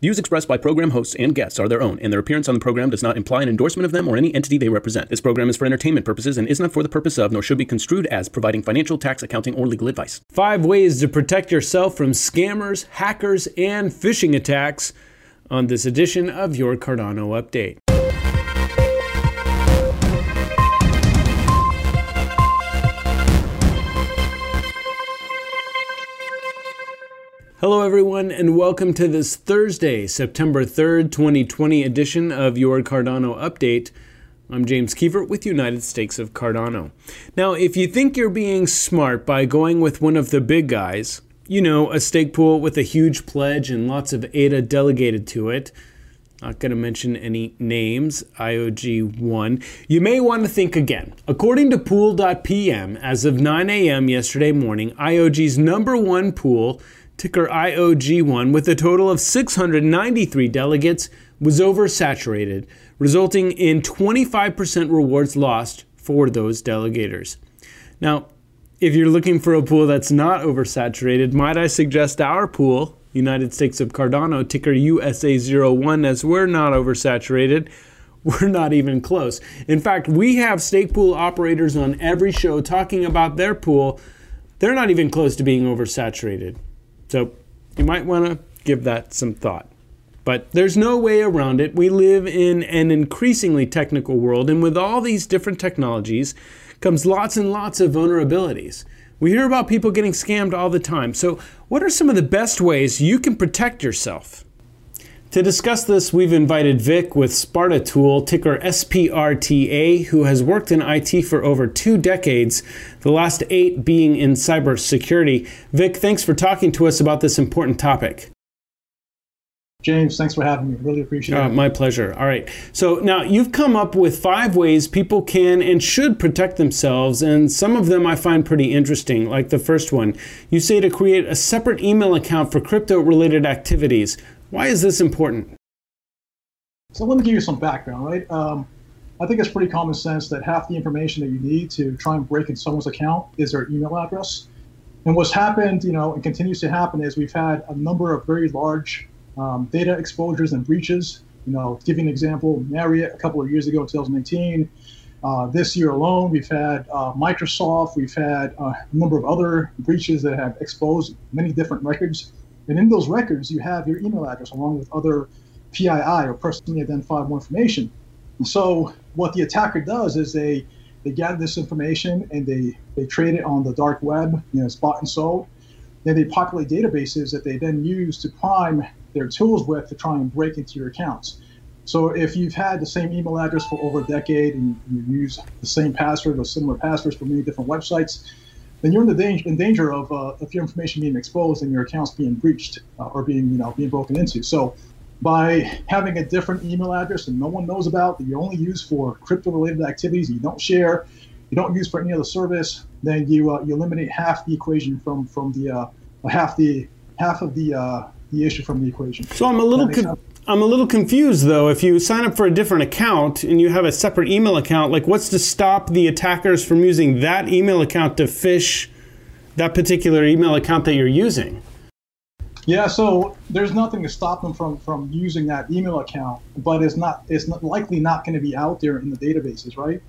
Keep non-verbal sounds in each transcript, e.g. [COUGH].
Views expressed by program hosts and guests are their own, and their appearance on the program does not imply an endorsement of them or any entity they represent. This program is for entertainment purposes and is not for the purpose of, nor should be construed as, providing financial, tax, accounting, or legal advice. Five ways to protect yourself from scammers, hackers, and phishing attacks on this edition of your Cardano Update. Hello, everyone, and welcome to this Thursday, September 3rd, 2020 edition of your Cardano Update. I'm James Keevert with United Stakes of Cardano. Now, if you think you're being smart by going with one of the big guys, you know, a stake pool with a huge pledge and lots of ADA delegated to it, not going to mention any names, IOG1. You may want to think again. According to pool.pm, as of 9 a.m. yesterday morning, IOG's number one pool ticker IOG1, with a total of 693 delegates, was oversaturated, resulting in 25% rewards lost for those delegators. Now, if you're looking for a pool that's not oversaturated, might I suggest our pool, United Stakes of Cardano, ticker USA01, as we're not oversaturated. [LAUGHS] We're not even close. In fact, we have stake pool operators on every show talking about their pool. They're not even close to being oversaturated. So you might want to give that some thought. But there's no way around it. We live in an increasingly technical world, and with all these different technologies comes lots and lots of vulnerabilities. We hear about people getting scammed all the time. So, what are some of the best ways you can protect yourself? To discuss this, we've invited Vic with Sparta Pool, ticker SPRTA, who has worked in IT for over two decades, the last eight being in cybersecurity. Vic, thanks for talking to us about this important topic. James, thanks for having me. Really appreciate uh, it. My pleasure. All right. So now you've come up with five ways people can and should protect themselves, and some of them I find pretty interesting. Like the first one, you say to create a separate email account for crypto related activities. Why is this important? So let me give you some background, right? Um, I think it's pretty common sense that half the information that you need to try and break into someone's account is their email address. And what's happened, you know, and continues to happen is we've had a number of very large um, data exposures and breaches. You know, to give you an example, Marriott a couple of years ago, 2018. Uh, this year alone, we've had uh, Microsoft, we've had uh, a number of other breaches that have exposed many different records and in those records, you have your email address along with other PII or personally identifiable information. And so what the attacker does is they they gather this information and they they trade it on the dark web, you know, it's bought and sold. Then they populate databases that they then use to prime their tools with to try and break into your accounts. So if you've had the same email address for over a decade and you use the same password or similar passwords for many different websites, then you're in the danger in danger of uh, of your information being exposed and your accounts being breached uh, or being you know being broken into. So by having a different email address that no one knows about that you only use for crypto related activities you don't share you don't use for any other service then you uh, you eliminate half the equation from from the uh, half the half of the uh, the issue from the equation so i'm a little con- I'm a little confused though. If you sign up for a different account and you have a separate email account, like what's to stop the attackers from using that email account to phish that particular email account that you're using? Yeah, so there's nothing to stop them from from using that email account, but it's not it's not likely not going to be out there in the databases, right?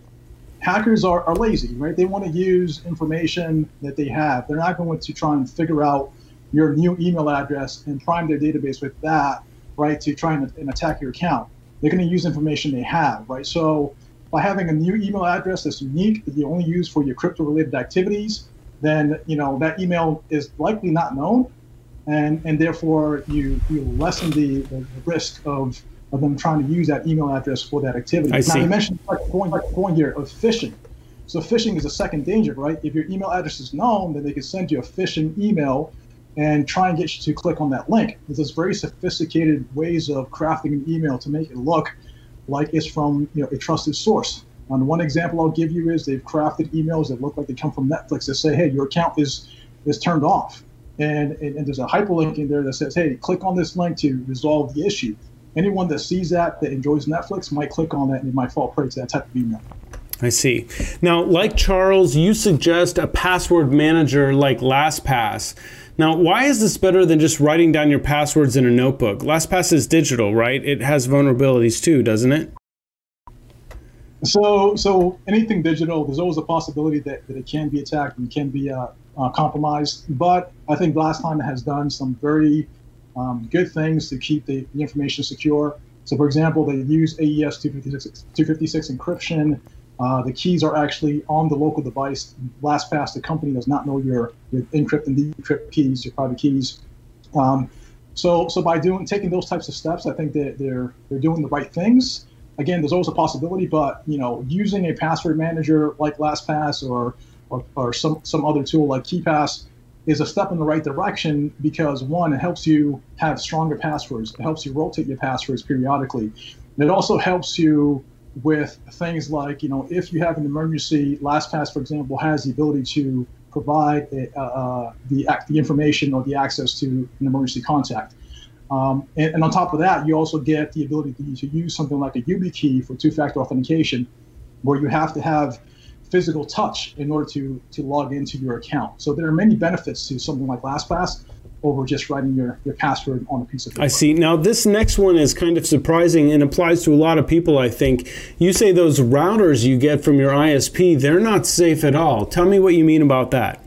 Hackers are, are lazy, right? They want to use information that they have. They're not going to try and figure out your new email address and prime their database with that right, to try and, and attack your account. They're going to use information they have, right? So by having a new email address that's unique that you only use for your crypto-related activities, then you know that email is likely not known, and and therefore you you lessen the, the risk of of them trying to use that email address for that activity. I now see. you mentioned like going going here of phishing. So phishing is a second danger, right? If your email address is known, then they can send you a phishing email and try and get you to click on that link. There's very sophisticated ways of crafting an email to make it look like it's from you know a trusted source. And one example I'll give you is they've crafted emails that look like they come from Netflix that say, "Hey, your account is is turned off," and, and, and there's a hyperlink in there that says, "Hey, click on this link to resolve the issue." Anyone that sees that that enjoys Netflix might click on that and it might fall prey to that type of email. I see. Now, like Charles, you suggest a password manager like LastPass Now, why is this better than just writing down your passwords in a notebook? LastPass is digital, right? It has vulnerabilities too, doesn't it? So, so anything digital, there's always a possibility that, that it can be attacked and can be uh, uh, compromised. But I think LastPass has done some very um, good things to keep the, the, information secure. So, for example, they use AES 256, 256 encryption. Uh, the keys are actually on the local device. LastPass, the company, does not know your, your encrypt and decrypt keys, your private keys. Um, so, so by doing taking those types of steps, I think that they're they're doing the right things again, there's always a possibility, but you know, using a password manager like LastPass or or, or some some other tool like KeePass is a step in the right direction because one, it helps you have stronger passwords. It helps you rotate your passwords periodically. And it also helps you with things like, you know, if you have an emergency, LastPass, for example, has the ability to provide a, uh, the, the information or the access to an emergency contact. Um, and, and, on top of that, you also get the ability to, to use something like a YubiKey for two-factor authentication, where you have to have physical touch in order to to log into your account. So there are many benefits to something like LastPass over just writing your, your password on a piece of paper. I see. Now, this next one is kind of surprising and applies to a lot of people, I think. You say those routers you get from your ISP, they're not safe at all. Tell me what you mean about that.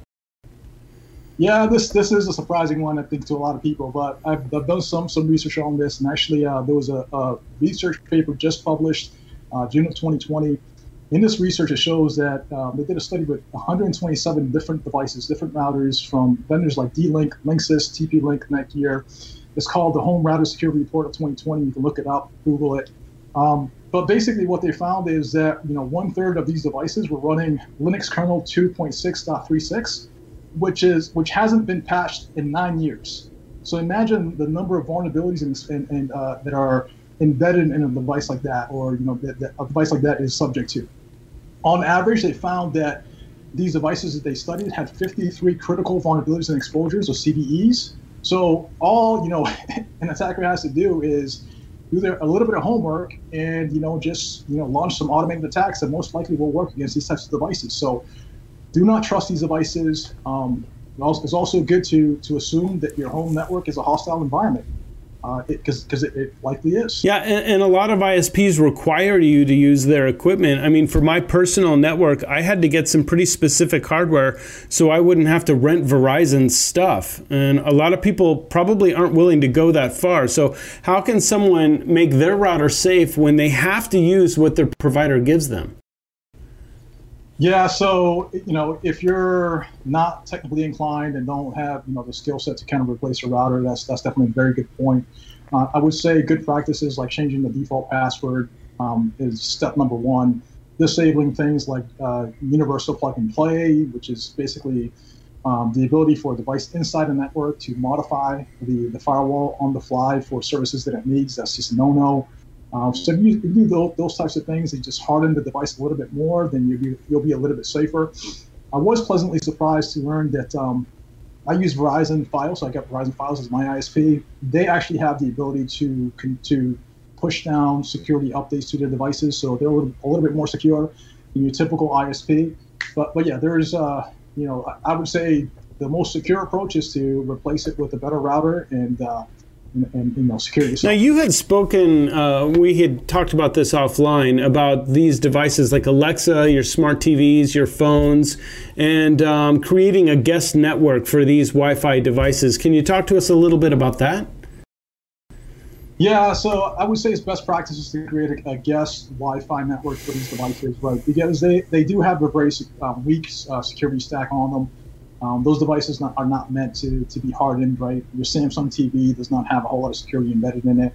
Yeah, this this is a surprising one, I think, to a lot of people. But I've, I've done some some research on this, and actually, uh, there was a, a, research paper just published uh, June of 2020. In this research, it shows that um, they did a study with 127 different devices, different routers from vendors like D-Link, Linksys, TP-Link, Netgear. It's called the Home Router Security Report of 2020. You can look it up, Google it. Um, but basically, what they found is that you know one third of these devices were running Linux kernel 2.6.36 which is which hasn't been patched in nine years. So imagine the number of vulnerabilities in, in, in, uh, that are embedded in a device like that, or you know that, that a device like that is subject to. On average, they found that these devices that they studied had 53 critical vulnerabilities and exposures, or CVEs. So all you know [LAUGHS] an attacker has to do is do their, a little bit of homework and you know just you know launch some automated attacks that most likely will work against these types of devices. So do not trust these devices. Um, it's also good to to assume that your home network is a hostile environment because uh, because it, it, likely is. Yeah, and, and, a lot of ISPs require you to use their equipment. I mean, for my personal network, I had to get some pretty specific hardware so I wouldn't have to rent Verizon stuff. And a lot of people probably aren't willing to go that far. So how can someone make their router safe when they have to use what their provider gives them? Yeah, so you know, if you're not technically inclined and don't have you know the skill set to kind of replace a router, that's that's definitely a very good point. Uh, I would say good practices like changing the default password um, is step number one. Disabling things like uh, universal plug and play, which is basically um, the ability for a device inside a network to modify the, the firewall on the fly for services that it needs. That's just a no-no. Um, so if you, if you do those, those, types of things and just harden the device a little bit more, then you'll be, you'll be a little bit safer. I was pleasantly surprised to learn that um, I use Verizon Fios, so I got Verizon Fios as my ISP. They actually have the ability to to push down security updates to their devices, so they're a little, a little bit more secure than your typical ISP. But but yeah, there's uh, you know I would say the most secure approach is to replace it with a better router and uh, and, know security. Now you had spoken. Uh, we had talked about this offline about these devices like Alexa, your smart TVs, your phones, and um, creating a guest network for these Wi-Fi devices. Can you talk to us a little bit about that? Yeah, so I would say it's best practices to create a, a guest Wi-Fi network for these devices, right? Because they, they do have a very uh, weak uh, security stack on them. Um, those devices not, are not meant to, to be hardened, right? Your Samsung TV does not have a whole lot of security embedded in it.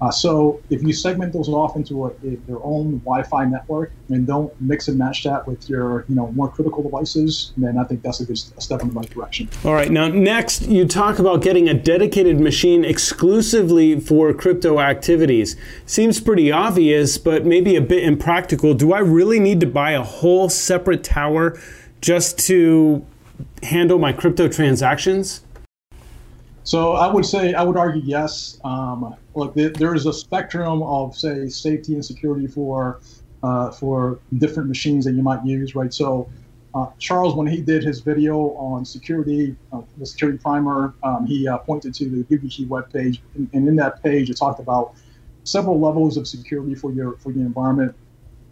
Uh, so if you segment those off into a, a, their own Wi-Fi network and don't mix and match that with your, you know, more critical devices, then I think that's a good step in the right direction. All right. Now, next, you talk about getting a dedicated machine exclusively for crypto activities. Seems pretty obvious, but maybe a bit impractical. Do I really need to buy a whole separate tower just to handle my crypto transactions? So I would say I would argue yes. Um, look, there is a spectrum of say safety and security for uh, for different machines that you might use, right? So Uh, Charles, when he did his video on security, uh, the security primer, um, he uh, pointed to the YubiKey webpage, and, and in that page, it talked about several levels of security for your for your environment.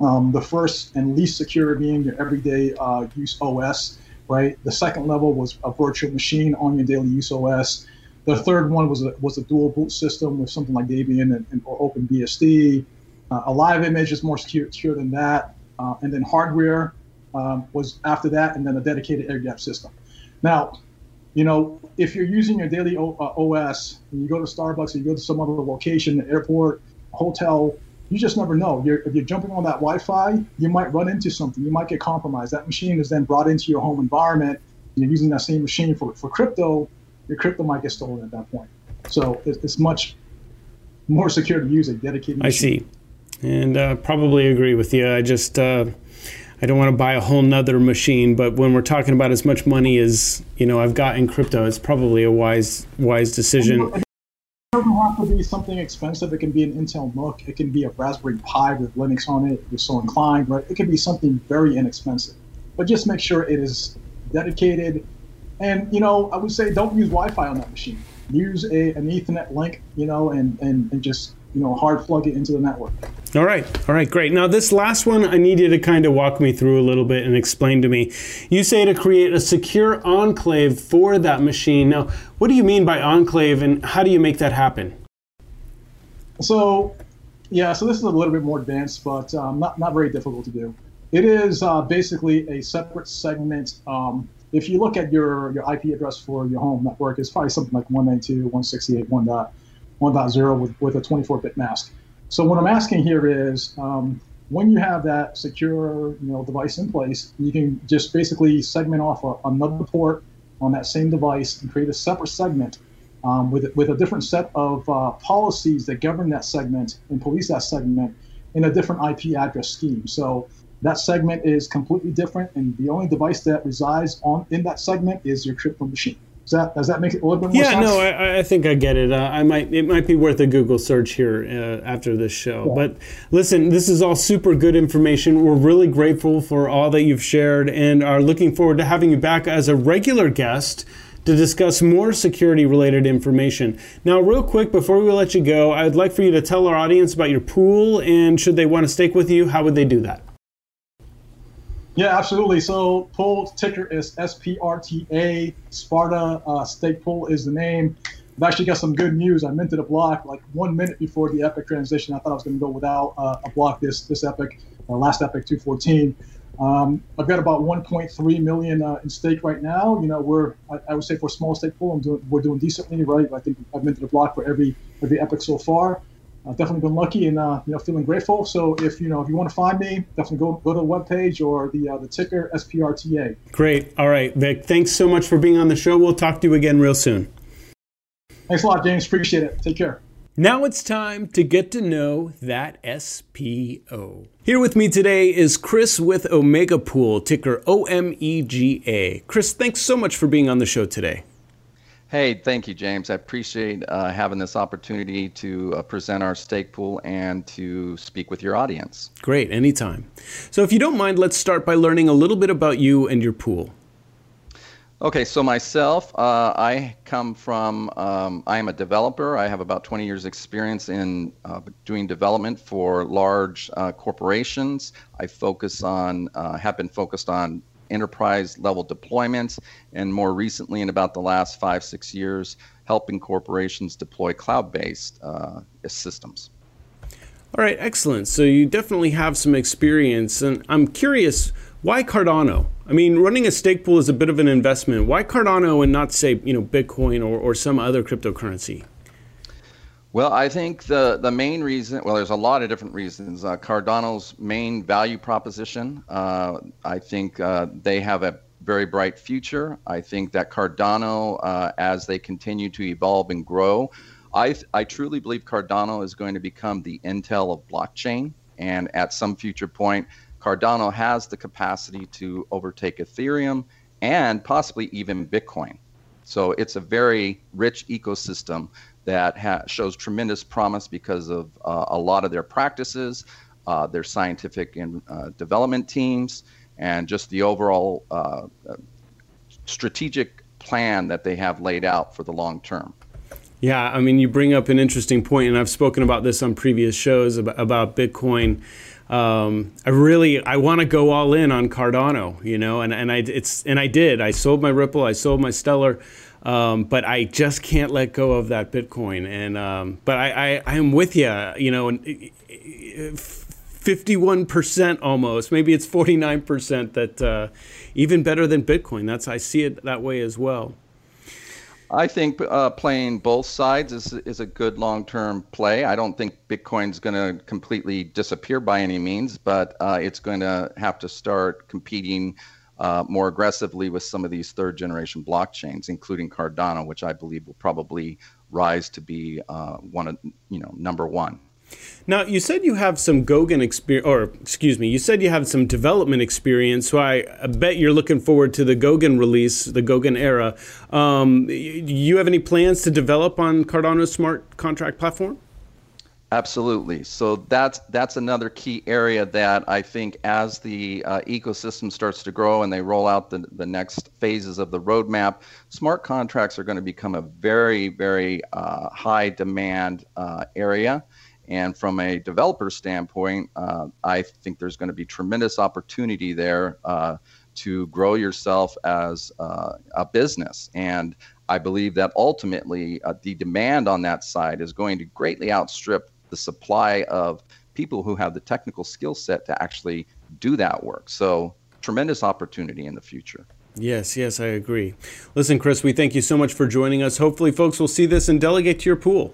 Um, the first and least secure being your everyday uh, use OS, right? The second level was a virtual machine on your daily use OS. The third one was a, was a dual boot system with something like Debian and, and or OpenBSD. Uh, a live image is more secure, secure than that. Uh, and then hardware um, was after that, and then a dedicated air gap system. Now, you know, if you're using your daily o- uh, OS and you go to Starbucks or you go to some other location, airport, hotel, you just never know. You're, if you're jumping on that Wi-Fi, you might run into something. You might get compromised. That machine is then brought into your home environment. You're using that same machine for, for crypto. Your crypto might get stolen at that point. So it's, it's much more secure to use a dedicated. Machine. I see, and uh, probably agree with you. I just. Uh I don't want to buy a whole nother machine, but when we're talking about as much money as you know I've got in crypto, it's probably a wise wise decision. It doesn't have to be something expensive. It can be an Intel NUC. It can be a Raspberry Pi with Linux on it. If you're so inclined, right? It can be something very inexpensive, but just make sure it is dedicated. And you know, I would say don't use Wi-Fi on that machine. Use a, an Ethernet link, you know, and, and, and just you know hard plug it into the network. All right, all right, great. Now this last one, I need you to kind of walk me through a little bit and explain to me. You say to create a secure enclave for that machine. Now, what do you mean by enclave, and how do you make that happen? So, yeah, so this is a little bit more advanced, but um, not not very difficult to do. It is uh, basically a separate segment. Um, if you look at your, your IP address for your home network, it's probably something like 192.168.1. 1.0 with, with a 24-bit mask. So what I'm asking here is, um, when you have that secure you know, device in place, you can just basically segment off a, another port on that same device and create a separate segment um, with, with a different set of uh, policies that govern that segment and police that segment in a different IP address scheme. So that segment is completely different, and the only device that resides on in that segment is your crypto machine. Does that, does that make it a little bit more sense? yeah, sense? no, I, I think I get it. Uh, I might it might be worth a Google search here uh, after this show. Yeah. But listen, this is all super good information. We're really grateful for all that you've shared, and are looking forward to having you back as a regular guest to discuss more security related information. Now, real quick, before we let you go, I'd like for you to tell our audience about your pool and should they want to stake with you, how would they do that? Yeah, absolutely. So pool ticker is SPRTA. Sparta uh, Stake Pool is the name. I've actually got some good news. I minted a block like one minute before the epoch transition. I thought I was going to go without uh, a block this this epoch, uh, last epoch 214. Um, I've got about 1.3 million uh, in stake right now. You know, we're I, I, would say for small stake pool, I'm doing we're doing decently, right? I think I've minted a block for every every epoch so far. I've definitely been lucky and uh, you know feeling grateful. So if you know if you want to find me, definitely go go to the webpage or the uh, the ticker SPRTA. Great. All right, Vic. Thanks so much for being on the show. We'll talk to you again real soon. Thanks a lot, James. Appreciate it. Take care. Now it's time to get to know that SPO. Here with me today is Chris with Omega Pool, ticker OMEGA. Chris, thanks so much for being on the show today. Hey, thank you, James. I appreciate uh, having this opportunity to uh, present our stake pool and to speak with your audience. Great, anytime. So, if you don't mind, let's start by learning a little bit about you and your pool. Okay, so myself, uh, I come from, um, I am a developer. I have about 20 years' experience in uh, doing development for large uh, corporations. I focus on, uh, have been focused on enterprise level deployments, and more recently, in about the last five, six years, helping corporations deploy cloud based uh, systems. All right, excellent. So you definitely have some experience, and I'm curious why Cardano? I mean, running a stake pool is a bit of an investment. Why Cardano and not say, you know, Bitcoin or, or some other cryptocurrency? Well, I think the, the main reason, well, there's a lot of different reasons. Uh, Cardano's main value proposition, uh, I think uh, they have a very bright future. I think that Cardano, uh, as they continue to evolve and grow, I, I truly believe Cardano is going to become the Intel of blockchain. And at some future point, Cardano has the capacity to overtake Ethereum and possibly even Bitcoin. So it's a very rich ecosystem that ha- shows tremendous promise because of uh, a lot of their practices, uh, their scientific and uh, development teams, and just the overall uh, strategic plan that they have laid out for the long term. Yeah, I mean, you bring up an interesting point, and I've spoken about this on previous shows about, about Bitcoin. Um, I really I want to go all in on Cardano, you know, and, and I it's and I did. I sold my Ripple, I sold my Stellar, um, but I just can't let go of that Bitcoin. And um, but I, I am with you, you know, fifty one percent almost, maybe it's forty nine percent that uh, even better than Bitcoin. That's I see it that way as well. I think uh, playing both sides is is a good long term play. I don't think Bitcoin's going to completely disappear by any means, but uh, it's going to have to start competing uh, more aggressively with some of these third generation blockchains, including Cardano, which I believe will probably rise to be uh, one of you know number one. Now, you said you have some Goguen experience, or excuse me, you said you have some development experience. So I, bet you're looking forward to the Goguen release, the Goguen era. Um, you have any plans to develop on Cardano's smart contract platform? Absolutely. So that's that's another key area that I think as the uh, ecosystem starts to grow and they roll out the, the next phases of the roadmap, smart contracts are going to become a very very uh, high demand uh, area. And from a developer standpoint, uh, I think there's going to be tremendous opportunity there uh, to grow yourself as uh, a business. And I believe that ultimately uh, the demand on that side is going to greatly outstrip the supply of people who have the technical skill set to actually do that work. So, tremendous opportunity in the future. Yes, yes, I agree. Listen, Chris, we thank you so much for joining us. Hopefully, folks will see this and delegate to your pool.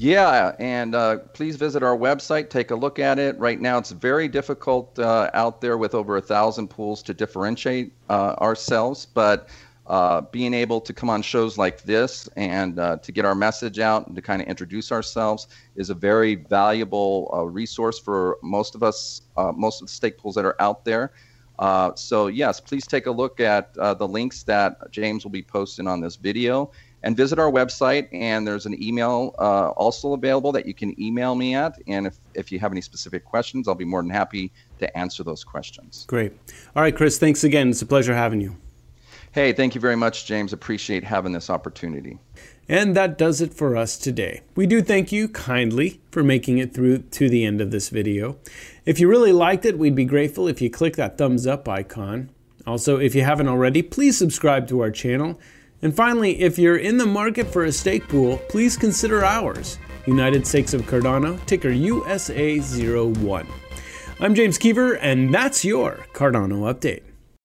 Yeah, and uh, please visit our website, take a look at it. Right now, it's very difficult uh, out there with over a thousand pools to differentiate uh, ourselves, but uh, being able to come on shows like this and uh, to get our message out and to kind of introduce ourselves is a very valuable uh, resource for most of us, most of the stake pools that are out there. so, yes, please take a look at the links that James will be posting on this video and visit our website. And there's an email uh, also available that you can email me at. And if, if you have any specific questions, I'll be more than happy to answer those questions. Great. All right, Chris, thanks again. It's a pleasure having you. Hey, thank you very much, James. Appreciate having this opportunity. And that does it for us today. We do thank you kindly for making it through to the end of this video. If you really liked it, we'd be grateful if you click that thumbs up icon. Also, if you haven't already, please subscribe to our channel and finally, if you're in the market for a stake pool, please consider ours, United Stakes of Cardano, ticker USA01. I'm James Keever, and that's your Cardano Update.